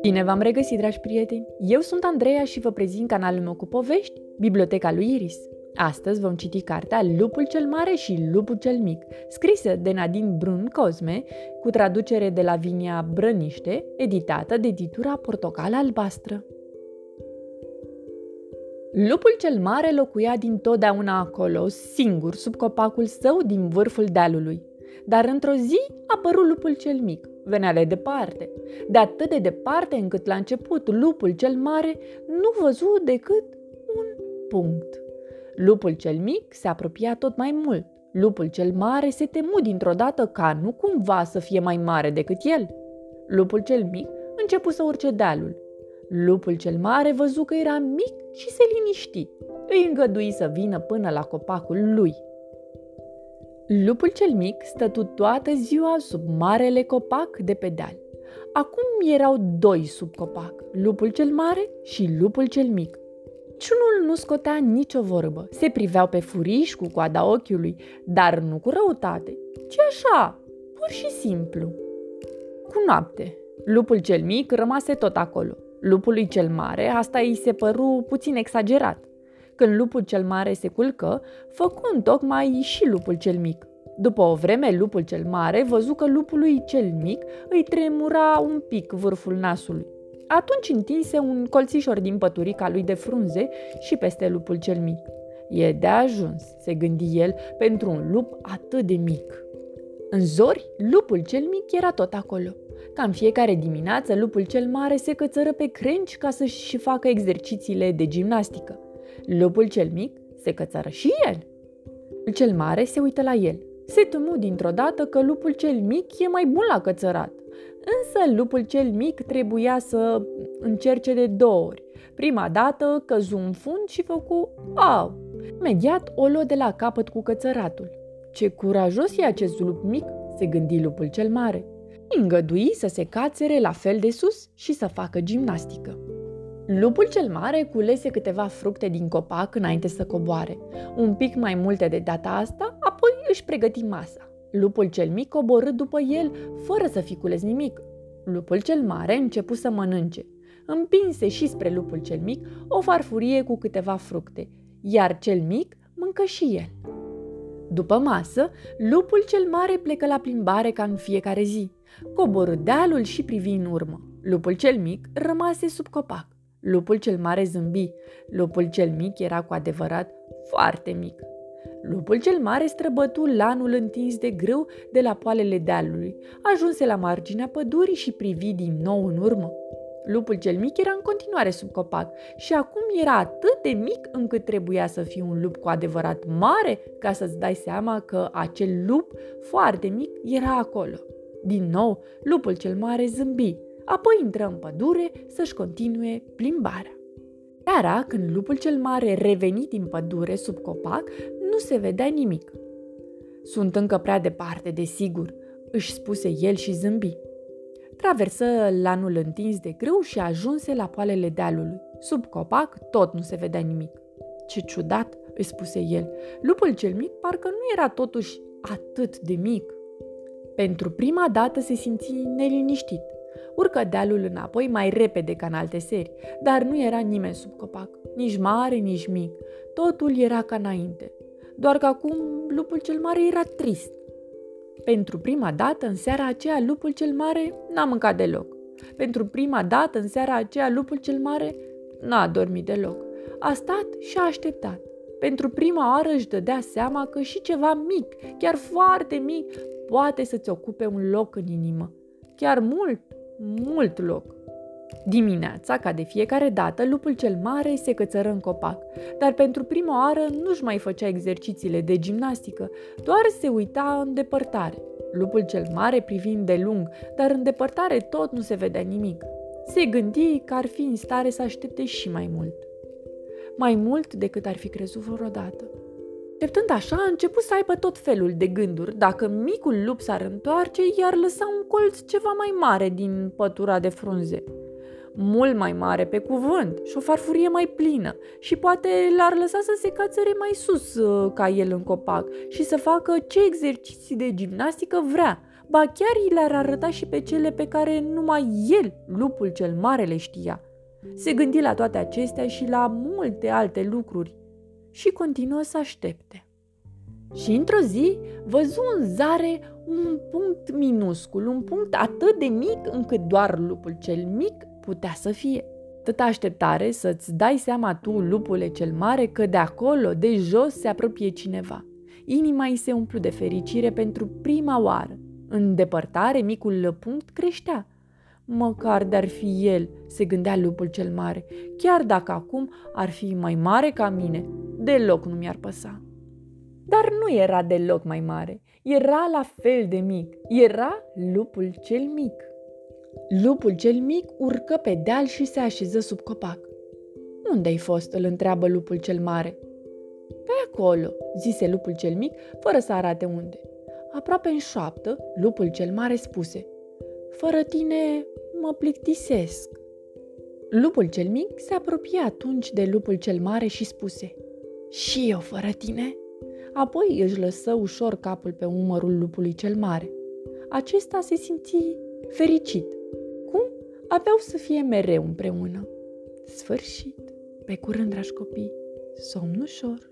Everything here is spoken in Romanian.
Bine v-am regăsit, dragi prieteni! Eu sunt Andreea și vă prezint canalul meu cu povești, Biblioteca lui Iris. Astăzi vom citi cartea Lupul cel Mare și Lupul cel Mic, scrisă de Nadine Brun Cosme, cu traducere de Lavinia Brăniște, editată de editura Portocală Albastră. Lupul cel mare locuia din totdeauna acolo, singur, sub copacul său din vârful dealului. Dar într-o zi a apărut lupul cel mic. Venea de departe. De atât de departe încât la început lupul cel mare nu văzu decât un punct. Lupul cel mic se apropia tot mai mult. Lupul cel mare se temu dintr-o dată ca nu cumva să fie mai mare decât el. Lupul cel mic începu să urce dealul. Lupul cel mare văzu că era mic și se liniști. Îi îngădui să vină până la copacul lui. Lupul cel mic stătu toată ziua sub marele copac de pe deal. Acum erau doi sub copac, lupul cel mare și lupul cel mic. Ciunul nu scotea nicio vorbă, se priveau pe furiș cu coada ochiului, dar nu cu răutate, ci așa, pur și simplu. Cu noapte, lupul cel mic rămase tot acolo. Lupului cel mare asta îi se păru puțin exagerat. Când lupul cel mare se culcă, făcu tocmai și lupul cel mic. După o vreme, lupul cel mare văzu că lupului cel mic îi tremura un pic vârful nasului. Atunci întinse un colțișor din păturica lui de frunze și peste lupul cel mic. E de ajuns, se gândi el, pentru un lup atât de mic. În zori, lupul cel mic era tot acolo. Ca în fiecare dimineață, lupul cel mare se cățără pe crengi ca să-și facă exercițiile de gimnastică. Lupul cel mic se cățără și el. Cel mare se uită la el. Se temu dintr-o dată că lupul cel mic e mai bun la cățărat. Însă lupul cel mic trebuia să încerce de două ori. Prima dată căzu în fund și făcu au. Imediat o luă de la capăt cu cățăratul. Ce curajos e acest lup mic, se gândi lupul cel mare. Îngădui să se cațere la fel de sus și să facă gimnastică. Lupul cel mare culese câteva fructe din copac înainte să coboare. Un pic mai multe de data asta, apoi își pregăti masa. Lupul cel mic coborâ după el, fără să fi cules nimic. Lupul cel mare începu să mănânce. Împinse și spre lupul cel mic o farfurie cu câteva fructe, iar cel mic mâncă și el. După masă, lupul cel mare plecă la plimbare ca în fiecare zi. Coborâ dealul și privi în urmă. Lupul cel mic rămase sub copac. Lupul cel mare zâmbi. Lupul cel mic era cu adevărat foarte mic. Lupul cel mare străbătu lanul întins de grâu de la poalele dealului, ajunse la marginea pădurii și privi din nou în urmă. Lupul cel mic era în continuare sub copac și acum era atât de mic încât trebuia să fie un lup cu adevărat mare ca să-ți dai seama că acel lup foarte mic era acolo. Din nou, lupul cel mare zâmbi, apoi intră în pădure să-și continue plimbarea. Seara, când lupul cel mare reveni din pădure sub copac, nu se vedea nimic. Sunt încă prea departe, desigur, își spuse el și zâmbi. Traversă lanul întins de grâu și ajunse la poalele dealului. Sub copac tot nu se vedea nimic. Ce ciudat, îi spuse el. Lupul cel mic parcă nu era totuși atât de mic. Pentru prima dată se simți neliniștit. Urcă dealul înapoi mai repede ca în alte seri, dar nu era nimeni sub copac, nici mare, nici mic. Totul era ca înainte. Doar că acum lupul cel mare era trist. Pentru prima dată în seara aceea lupul cel mare n-a mâncat deloc. Pentru prima dată în seara aceea lupul cel mare n-a dormit deloc. A stat și a așteptat. Pentru prima oară își dădea seama că și ceva mic, chiar foarte mic, poate să-ți ocupe un loc în inimă. Chiar mult, mult loc. Dimineața, ca de fiecare dată, lupul cel mare se cățără în copac, dar pentru prima oară nu-și mai făcea exercițiile de gimnastică, doar se uita în depărtare. Lupul cel mare privind de lung, dar în depărtare tot nu se vedea nimic. Se gândi că ar fi în stare să aștepte și mai mult. Mai mult decât ar fi crezut vreodată. Așteptând așa, a început să aibă tot felul de gânduri. Dacă micul lup s-ar întoarce, iar lăsa un colț ceva mai mare din pătura de frunze. Mult mai mare pe cuvânt și o farfurie mai plină și poate l-ar lăsa să se cațere mai sus uh, ca el în copac și să facă ce exerciții de gimnastică vrea. ba chiar i le-ar arăta și pe cele pe care numai el, lupul cel mare, le știa. Se gândi la toate acestea și la multe alte lucruri și continuă să aștepte. Și într-o zi văzu în zare un punct minuscul, un punct atât de mic încât doar lupul cel mic putea să fie. Atâta așteptare să-ți dai seama tu, lupule cel mare, că de acolo, de jos, se apropie cineva. Inima îi se umplu de fericire pentru prima oară. În depărtare, micul punct creștea. Măcar de-ar fi el, se gândea lupul cel mare, chiar dacă acum ar fi mai mare ca mine, deloc nu mi-ar păsa. Dar nu era deloc mai mare, era la fel de mic, era lupul cel mic. Lupul cel mic urcă pe deal și se așeză sub copac. Unde-ai fost?" îl întreabă lupul cel mare. Pe acolo, zise lupul cel mic, fără să arate unde. Aproape în șoaptă, lupul cel mare spuse, Fără tine mă plictisesc. Lupul cel mic se apropie atunci de lupul cel mare și spuse, Și eu fără tine? Apoi își lăsă ușor capul pe umărul lupului cel mare. Acesta se simți fericit. Cum? Aveau să fie mereu împreună. Sfârșit. Pe curând, dragi copii, somn ușor.